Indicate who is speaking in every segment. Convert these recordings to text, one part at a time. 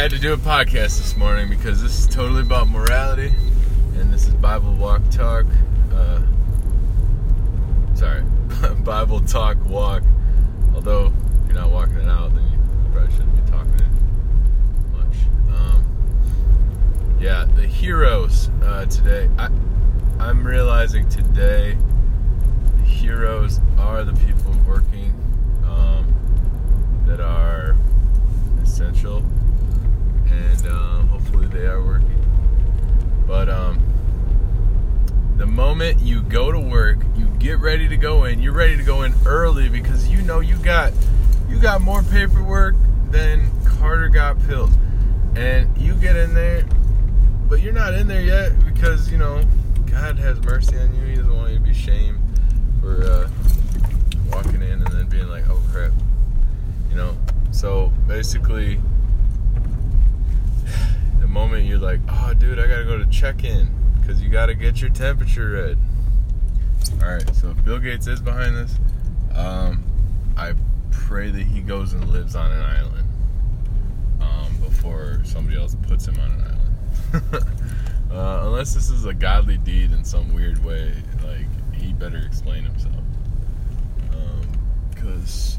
Speaker 1: had to do a podcast this morning because this is totally about morality, and this is Bible Walk Talk. Uh, sorry, Bible Talk Walk. Although if you're not walking it out, then you probably shouldn't be talking it much. Um, yeah, the heroes uh, today. I, I'm realizing today, the heroes are the people working um, that are essential, and um, hopefully they are working. But um, the moment you go to work, you get ready to go in. You're ready to go in early because you know you got you got more paperwork than Carter got pills, and you get in there, but you're not in there yet because you know God has mercy on you. He doesn't want you to be shamed for uh, walking in and then being like, "Oh crap," you know. So basically, the moment you're like, "Oh, dude, I gotta go to check-in," because you gotta get your temperature read. All right. So if Bill Gates is behind this, um, I pray that he goes and lives on an island um, before somebody else puts him on an island. uh, unless this is a godly deed in some weird way, like he better explain himself. Because,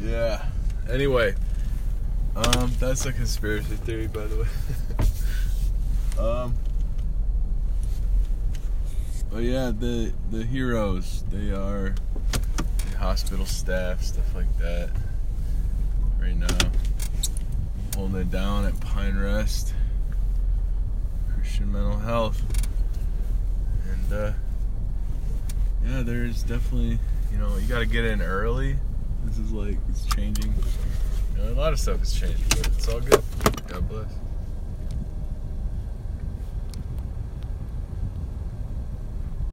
Speaker 1: yeah. Anyway, um, that's a conspiracy theory, by the way. um, but yeah, the the heroes they are the hospital staff, stuff like that. Right now, holding it down at Pine Rest Christian Mental Health, and uh, yeah, there's definitely you know you got to get in early. This is like it's changing. You know, a lot of stuff is changing, but it's all good. God bless.